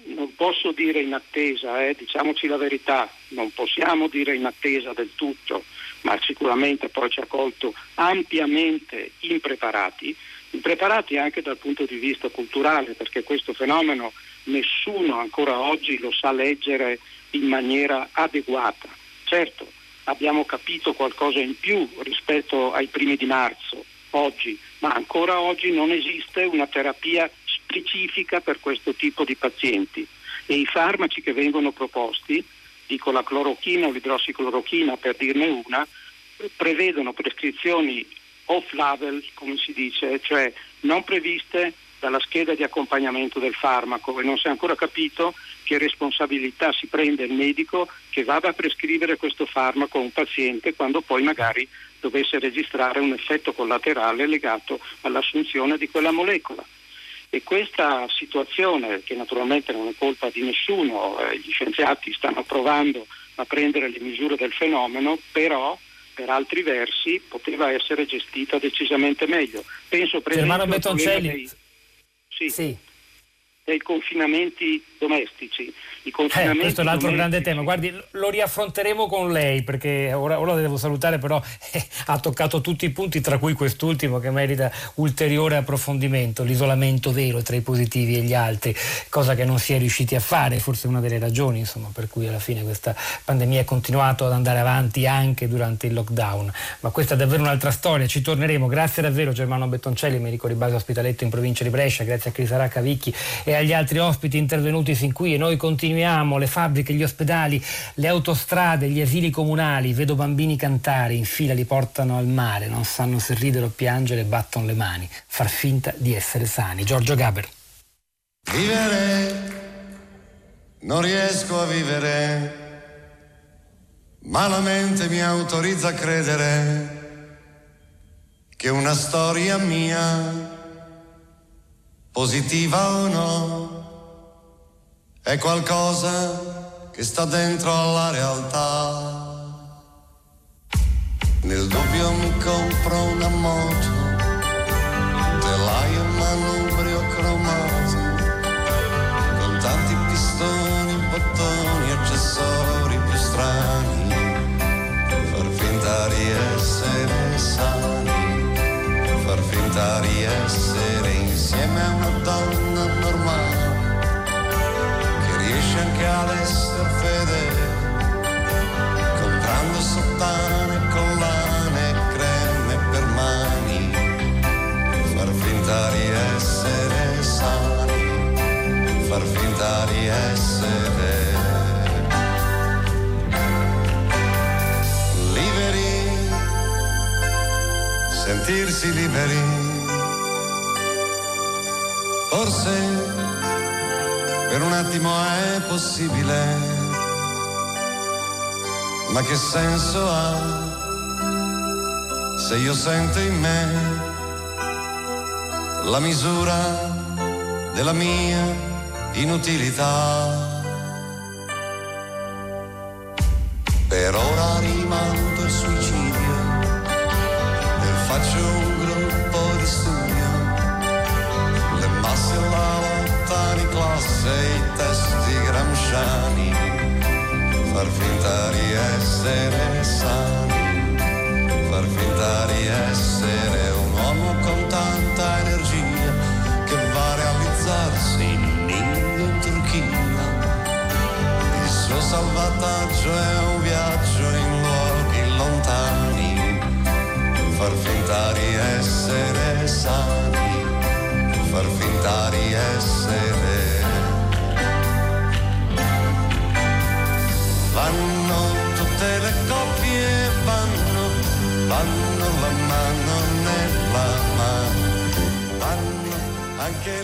non posso dire in attesa, eh, diciamoci la verità, non possiamo dire in attesa del tutto, ma sicuramente poi ci ha colto ampiamente impreparati, impreparati anche dal punto di vista culturale, perché questo fenomeno nessuno ancora oggi lo sa leggere in maniera adeguata. Certo, abbiamo capito qualcosa in più rispetto ai primi di marzo, oggi, ma ancora oggi non esiste una terapia specifica per questo tipo di pazienti e i farmaci che vengono proposti, dico la clorochina o l'idrossiclorochina per dirne una, prevedono prescrizioni off-label, come si dice, cioè non previste dalla scheda di accompagnamento del farmaco e non si è ancora capito che responsabilità si prende il medico che vada a prescrivere questo farmaco a un paziente quando poi magari dovesse registrare un effetto collaterale legato all'assunzione di quella molecola. E questa situazione, che naturalmente non è colpa di nessuno, eh, gli scienziati stanno provando a prendere le misure del fenomeno, però per altri versi poteva essere gestita decisamente meglio. Penso per Germano Bettoncelli. Dei... Sì. sì dei confinamenti domestici. I confinamenti eh, questo è l'altro grande tema. Guardi, lo riaffronteremo con lei perché ora, ora devo salutare, però eh, ha toccato tutti i punti, tra cui quest'ultimo che merita ulteriore approfondimento, l'isolamento vero tra i positivi e gli altri, cosa che non si è riusciti a fare, forse una delle ragioni insomma, per cui alla fine questa pandemia è continuata ad andare avanti anche durante il lockdown. Ma questa è davvero un'altra storia, ci torneremo. Grazie davvero Germano Bettoncelli, medico di base ospitaletto in provincia di Brescia, grazie a Crisara Cavicchi e agli altri ospiti intervenuti sin qui e noi continuiamo, le fabbriche, gli ospedali, le autostrade, gli asili comunali, vedo bambini cantare, in fila li portano al mare, non sanno se ridere o piangere, battono le mani, far finta di essere sani. Giorgio Gaber. Vivere, non riesco a vivere, ma la mente mi autorizza a credere che una storia mia positiva o no, è qualcosa che sta dentro alla realtà. Nel dubbio mi compro una moto, telaio manubrio cromato, con tanti pistoni, bottoni, accessori più strani, far finta di essere sani, far finta di essere insieme a una donna normale che riesce anche ad essere fedele comprando sottane, collane creme per mani far finta di essere sani far finta di essere liberi sentirsi liberi Forse per un attimo è possibile, ma che senso ha se io sento in me la misura della mia inutilità?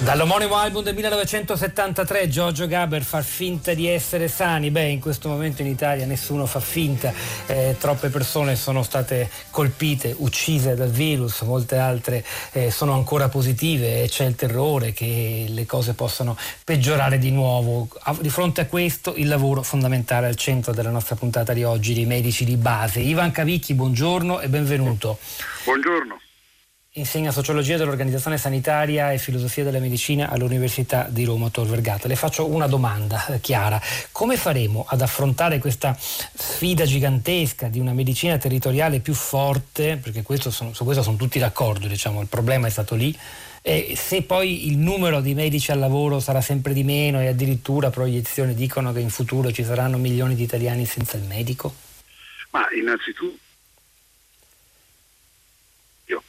Dall'omonimo album del 1973 Giorgio Gaber fa finta di essere sani, beh in questo momento in Italia nessuno fa finta, eh, troppe persone sono state colpite, uccise dal virus, molte altre eh, sono ancora positive e c'è il terrore che le cose possano peggiorare di nuovo. Di fronte a questo il lavoro fondamentale al centro della nostra puntata di oggi, dei medici di base. Ivan Cavicchi, buongiorno e benvenuto. Buongiorno insegna sociologia dell'organizzazione sanitaria e filosofia della medicina all'Università di Roma Tor Vergata. Le faccio una domanda eh, chiara. Come faremo ad affrontare questa sfida gigantesca di una medicina territoriale più forte, perché questo sono, su questo sono tutti d'accordo, diciamo, il problema è stato lì, e se poi il numero di medici al lavoro sarà sempre di meno e addirittura proiezioni dicono che in futuro ci saranno milioni di italiani senza il medico? Ma innanzitutto... Io.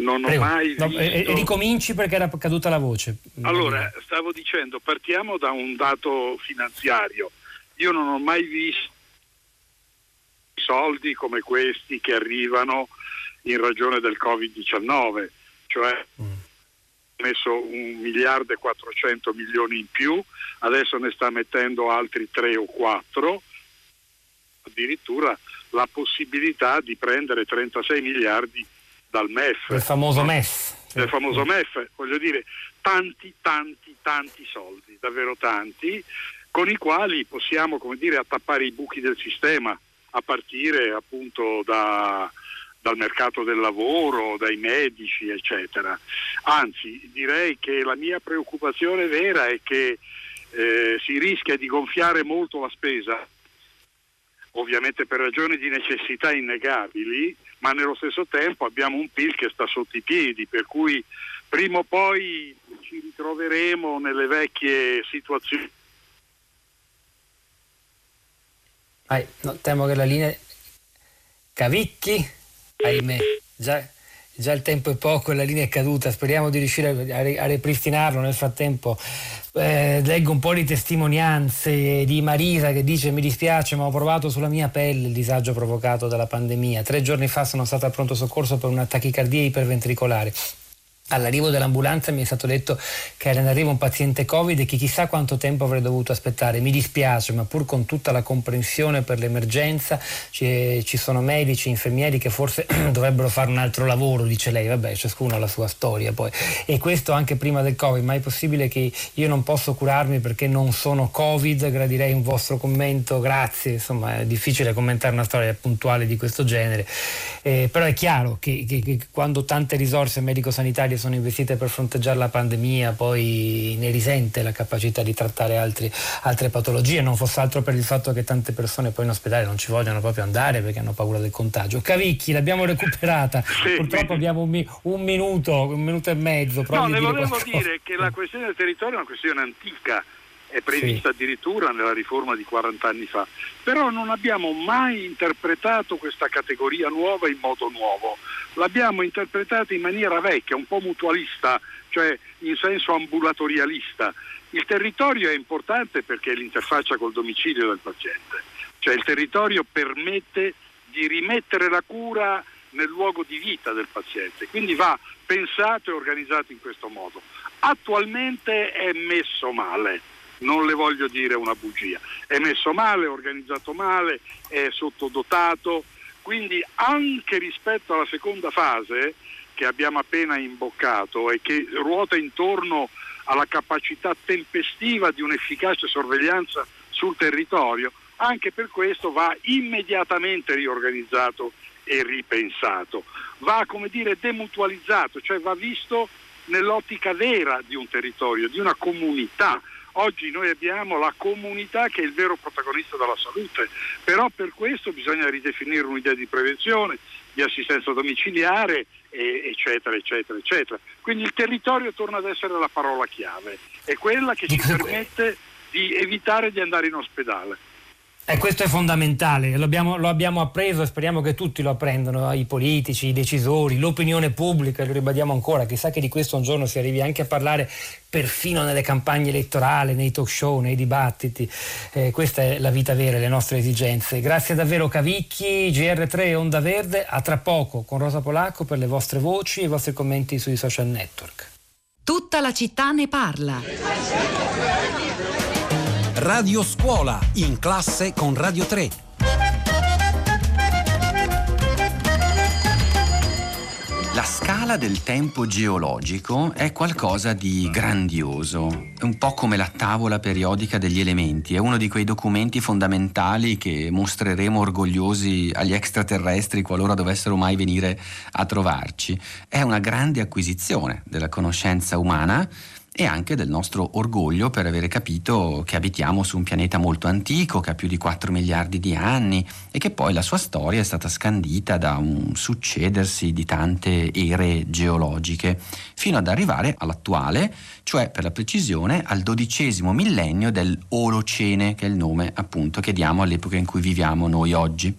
Non Prego. ho mai visto... No, e, e, ricominci perché era caduta la voce. Allora, stavo dicendo, partiamo da un dato finanziario. Io non ho mai visto soldi come questi che arrivano in ragione del Covid-19, cioè mm. messo un miliardo e 400 milioni in più, adesso ne sta mettendo altri 3 o 4, addirittura la possibilità di prendere 36 miliardi dal MEF. Il famoso MEF. Del famoso MEF, voglio dire, tanti, tanti, tanti soldi, davvero tanti, con i quali possiamo, come dire, attappare i buchi del sistema, a partire appunto da, dal mercato del lavoro, dai medici, eccetera. Anzi, direi che la mia preoccupazione vera è che eh, si rischia di gonfiare molto la spesa, ovviamente per ragioni di necessità innegabili, ma nello stesso tempo abbiamo un PIL che sta sotto i piedi, per cui prima o poi ci ritroveremo nelle vecchie situazioni. Vai, no, temo che la linea Cavicchi, ahimè, già, già il tempo è poco e la linea è caduta, speriamo di riuscire a, a ripristinarlo nel frattempo eh, leggo un po' di testimonianze di Marisa che dice mi dispiace ma ho provato sulla mia pelle il disagio provocato dalla pandemia. Tre giorni fa sono stata al pronto soccorso per una tachicardia iperventricolare. All'arrivo dell'ambulanza mi è stato detto che era in arrivo un paziente Covid e che chissà quanto tempo avrei dovuto aspettare. Mi dispiace, ma pur con tutta la comprensione per l'emergenza ci, ci sono medici, infermieri che forse dovrebbero fare un altro lavoro, dice lei. Vabbè, ciascuno ha la sua storia poi. E questo anche prima del Covid, ma è possibile che io non posso curarmi perché non sono Covid? Gradirei un vostro commento, grazie. Insomma, è difficile commentare una storia puntuale di questo genere. Eh, però è chiaro che, che, che quando tante risorse medico-sanitarie sono investite per fronteggiare la pandemia, poi ne risente la capacità di trattare altri, altre patologie, non fosse altro per il fatto che tante persone poi in ospedale non ci vogliono proprio andare perché hanno paura del contagio. Cavicchi, l'abbiamo recuperata, sì. purtroppo abbiamo un, un, minuto, un minuto e mezzo. No, le volevo qualcosa. dire che la questione del territorio è una questione antica è prevista sì. addirittura nella riforma di 40 anni fa, però non abbiamo mai interpretato questa categoria nuova in modo nuovo, l'abbiamo interpretata in maniera vecchia, un po' mutualista, cioè in senso ambulatorialista. Il territorio è importante perché è l'interfaccia col domicilio del paziente, cioè il territorio permette di rimettere la cura nel luogo di vita del paziente, quindi va pensato e organizzato in questo modo. Attualmente è messo male, non le voglio dire una bugia, è messo male, è organizzato male, è sottodotato, quindi anche rispetto alla seconda fase che abbiamo appena imboccato e che ruota intorno alla capacità tempestiva di un'efficace sorveglianza sul territorio, anche per questo va immediatamente riorganizzato e ripensato. Va, come dire, demutualizzato, cioè va visto nell'ottica vera di un territorio, di una comunità Oggi noi abbiamo la comunità che è il vero protagonista della salute, però per questo bisogna ridefinire un'idea di prevenzione, di assistenza domiciliare, eccetera, eccetera, eccetera. Quindi il territorio torna ad essere la parola chiave, è quella che ci permette di evitare di andare in ospedale. E questo è fondamentale, lo abbiamo, lo abbiamo, appreso e speriamo che tutti lo apprendano, i politici, i decisori, l'opinione pubblica, lo ribadiamo ancora, chissà che di questo un giorno si arrivi anche a parlare perfino nelle campagne elettorali, nei talk show, nei dibattiti. Eh, questa è la vita vera, le nostre esigenze. Grazie davvero Cavicchi, GR3 Onda Verde, a tra poco con Rosa Polacco per le vostre voci e i vostri commenti sui social network. Tutta la città ne parla. Radio Scuola, in classe con Radio 3. La scala del tempo geologico è qualcosa di grandioso, è un po' come la tavola periodica degli elementi, è uno di quei documenti fondamentali che mostreremo orgogliosi agli extraterrestri qualora dovessero mai venire a trovarci. È una grande acquisizione della conoscenza umana e anche del nostro orgoglio per avere capito che abitiamo su un pianeta molto antico, che ha più di 4 miliardi di anni e che poi la sua storia è stata scandita da un succedersi di tante ere geologiche, fino ad arrivare all'attuale, cioè per la precisione al dodicesimo millennio del Olocene, che è il nome appunto che diamo all'epoca in cui viviamo noi oggi.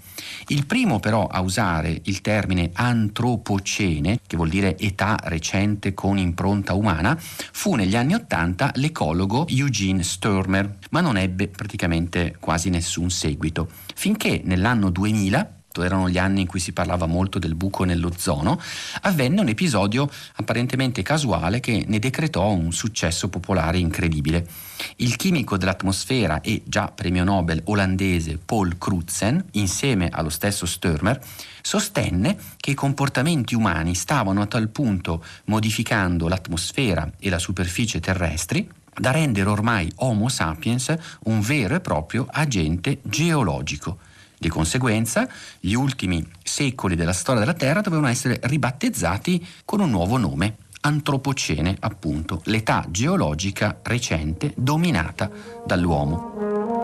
Il primo però a usare il termine antropocene, che vuol dire età recente con impronta umana, fu negli anni Ottanta l'ecologo Eugene Sturmer, ma non ebbe praticamente quasi nessun seguito, finché nell'anno 2000 erano gli anni in cui si parlava molto del buco nell'ozono, avvenne un episodio apparentemente casuale che ne decretò un successo popolare incredibile. Il chimico dell'atmosfera e già premio Nobel olandese Paul Crutzen, insieme allo stesso Sturmer, sostenne che i comportamenti umani stavano a tal punto modificando l'atmosfera e la superficie terrestri da rendere ormai Homo sapiens un vero e proprio agente geologico. Di conseguenza, gli ultimi secoli della storia della Terra dovevano essere ribattezzati con un nuovo nome, Antropocene, appunto, l'età geologica recente dominata dall'uomo.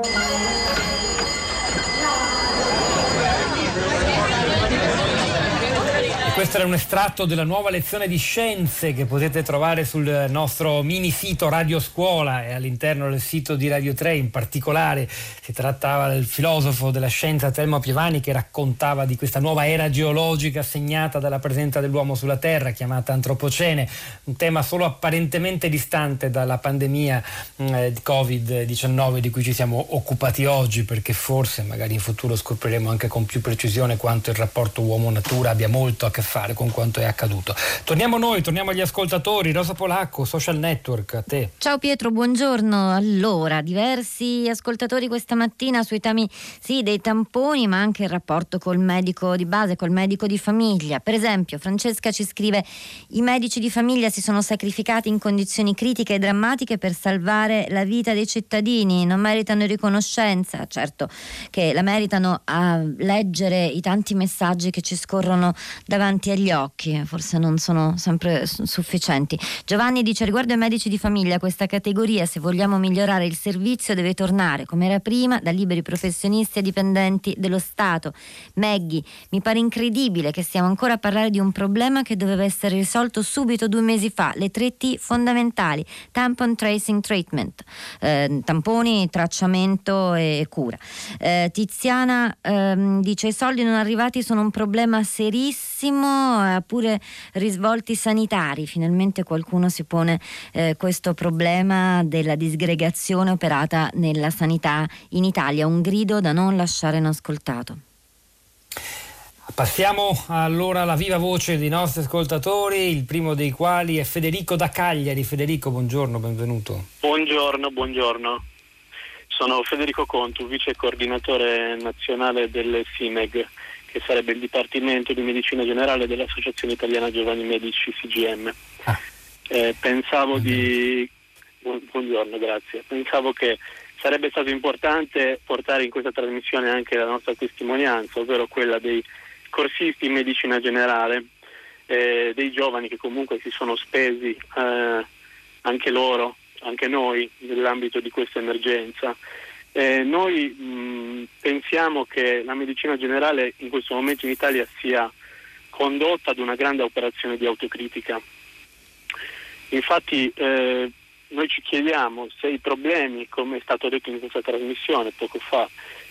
Questo era un estratto della nuova lezione di scienze che potete trovare sul nostro mini sito Radio Scuola e all'interno del sito di Radio 3 in particolare si trattava del filosofo della scienza Telmo Pievani che raccontava di questa nuova era geologica segnata dalla presenza dell'uomo sulla Terra chiamata Antropocene, un tema solo apparentemente distante dalla pandemia mm, eh, di Covid-19 di cui ci siamo occupati oggi perché forse magari in futuro scopriremo anche con più precisione quanto il rapporto uomo-natura abbia molto a che fare con quanto è accaduto. Torniamo noi, torniamo agli ascoltatori. Rosa Polacco, Social Network, a te. Ciao Pietro, buongiorno. Allora, diversi ascoltatori questa mattina sui temi sì, dei tamponi, ma anche il rapporto col medico di base, col medico di famiglia. Per esempio, Francesca ci scrive: i medici di famiglia si sono sacrificati in condizioni critiche e drammatiche per salvare la vita dei cittadini, non meritano riconoscenza, certo che la meritano a leggere i tanti messaggi che ci scorrono davanti davanti agli occhi, forse non sono sempre sufficienti. Giovanni dice riguardo ai medici di famiglia, questa categoria se vogliamo migliorare il servizio deve tornare come era prima da liberi professionisti e dipendenti dello Stato. Maggie, mi pare incredibile che stiamo ancora a parlare di un problema che doveva essere risolto subito due mesi fa, le tre T fondamentali, tampon tracing treatment, eh, tamponi, tracciamento e cura. Eh, Tiziana ehm, dice i soldi non arrivati sono un problema serissimo ha pure risvolti sanitari. Finalmente qualcuno si pone eh, questo problema della disgregazione operata nella sanità in Italia, un grido da non lasciare inascoltato. Passiamo allora alla viva voce dei nostri ascoltatori, il primo dei quali è Federico da Cagliari. Federico, buongiorno, benvenuto. Buongiorno, buongiorno. Sono Federico Contu, vice coordinatore nazionale del SIMEG che sarebbe il Dipartimento di Medicina Generale dell'Associazione Italiana Giovani Medici CGM. Ah. Eh, pensavo di... Buongiorno, grazie. Pensavo che sarebbe stato importante portare in questa trasmissione anche la nostra testimonianza, ovvero quella dei corsisti in medicina generale, eh, dei giovani che comunque si sono spesi eh, anche loro, anche noi, nell'ambito di questa emergenza eh, noi mh, pensiamo che la medicina generale in questo momento in Italia sia condotta ad una grande operazione di autocritica. Infatti eh, noi ci chiediamo se i problemi, come è stato detto in questa trasmissione poco fa,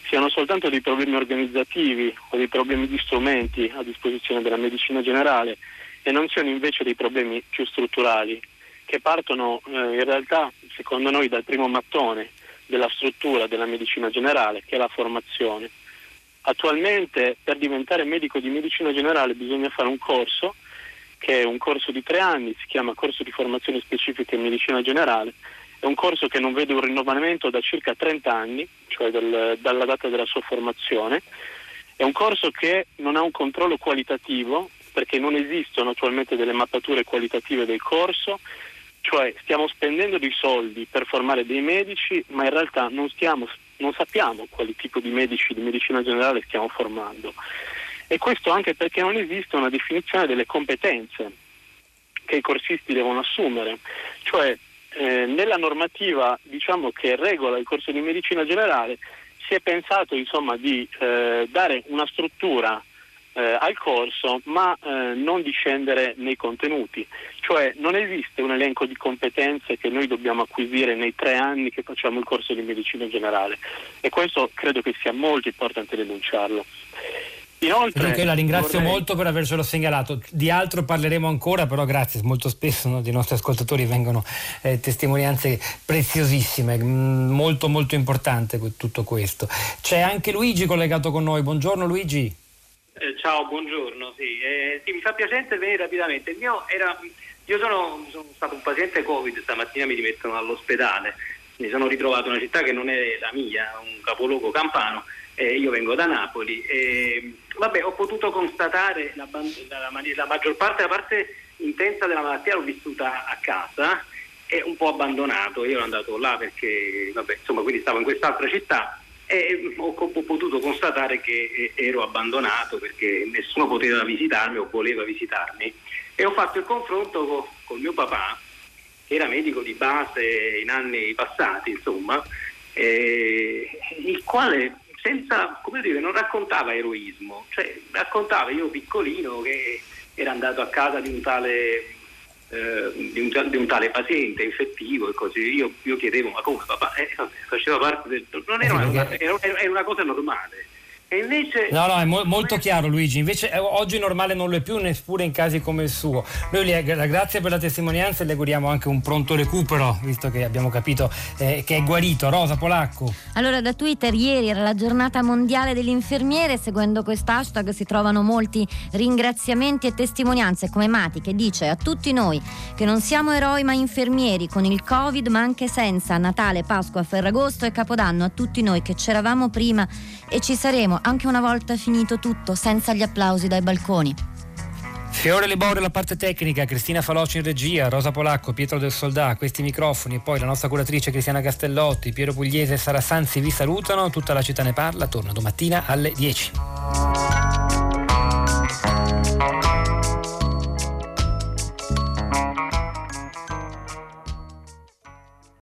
siano soltanto dei problemi organizzativi o dei problemi di strumenti a disposizione della medicina generale e non siano invece dei problemi più strutturali che partono eh, in realtà secondo noi dal primo mattone della struttura della medicina generale, che è la formazione. Attualmente per diventare medico di medicina generale bisogna fare un corso che è un corso di tre anni, si chiama corso di formazione specifica in medicina generale, è un corso che non vede un rinnovamento da circa 30 anni, cioè dal, dalla data della sua formazione, è un corso che non ha un controllo qualitativo perché non esistono attualmente delle mappature qualitative del corso, cioè stiamo spendendo dei soldi per formare dei medici, ma in realtà non, stiamo, non sappiamo quali tipo di medici di medicina generale stiamo formando. E questo anche perché non esiste una definizione delle competenze che i corsisti devono assumere. Cioè, eh, nella normativa diciamo, che regola il corso di medicina generale si è pensato insomma, di eh, dare una struttura eh, al corso ma eh, non di scendere nei contenuti, cioè non esiste un elenco di competenze che noi dobbiamo acquisire nei tre anni che facciamo il corso di medicina generale e questo credo che sia molto importante denunciarlo. Inoltre, Dunque la ringrazio vorrei... molto per avercelo segnalato. Di altro parleremo ancora, però grazie, molto spesso no, dei nostri ascoltatori vengono eh, testimonianze preziosissime, mm, molto molto importante tutto questo. C'è anche Luigi collegato con noi, buongiorno Luigi. Eh, ciao, buongiorno, sì. Eh, sì. mi fa piacere intervenire rapidamente. Era, io sono, sono stato un paziente Covid, stamattina mi rimettono all'ospedale, mi sono ritrovato in una città che non è la mia, un capoluogo campano eh, io vengo da Napoli vabbè, ho potuto constatare la, la, la, maggior parte, la parte intensa della malattia l'ho vissuta a casa e un po' abbandonato. Io ero andato là perché, vabbè, insomma, quindi stavo in quest'altra città e ho, ho potuto constatare che ero abbandonato perché nessuno poteva visitarmi o voleva visitarmi. E ho fatto il confronto con, con mio papà che era medico di base in anni passati, insomma, eh, il quale senza, come dire, non raccontava eroismo, cioè raccontava io piccolino che era andato a casa di un tale, eh, di un, di un tale paziente infettivo e così, io, io chiedevo ma come papà, eh, faceva parte del... non era una, era, era una cosa normale. E invece... No, no, è mo- molto chiaro Luigi, invece eh, oggi normale non lo è più, neppure in casi come il suo. Noi le, grazie per la testimonianza e le auguriamo anche un pronto recupero, visto che abbiamo capito eh, che è guarito. Rosa Polacco. Allora, da Twitter ieri era la giornata mondiale dell'infermiere, seguendo quest'hashtag si trovano molti ringraziamenti e testimonianze come Mati che dice a tutti noi che non siamo eroi ma infermieri con il Covid ma anche senza Natale, Pasqua, Ferragosto e Capodanno, a tutti noi che c'eravamo prima e ci saremo anche una volta finito tutto, senza gli applausi dai balconi. Fiore Liborio la parte tecnica, Cristina Faloci in regia, Rosa Polacco, Pietro del Soldà, questi microfoni e poi la nostra curatrice Cristiana Castellotti, Piero Pugliese e Sara Sanzi vi salutano, tutta la città ne parla, torna domattina alle 10.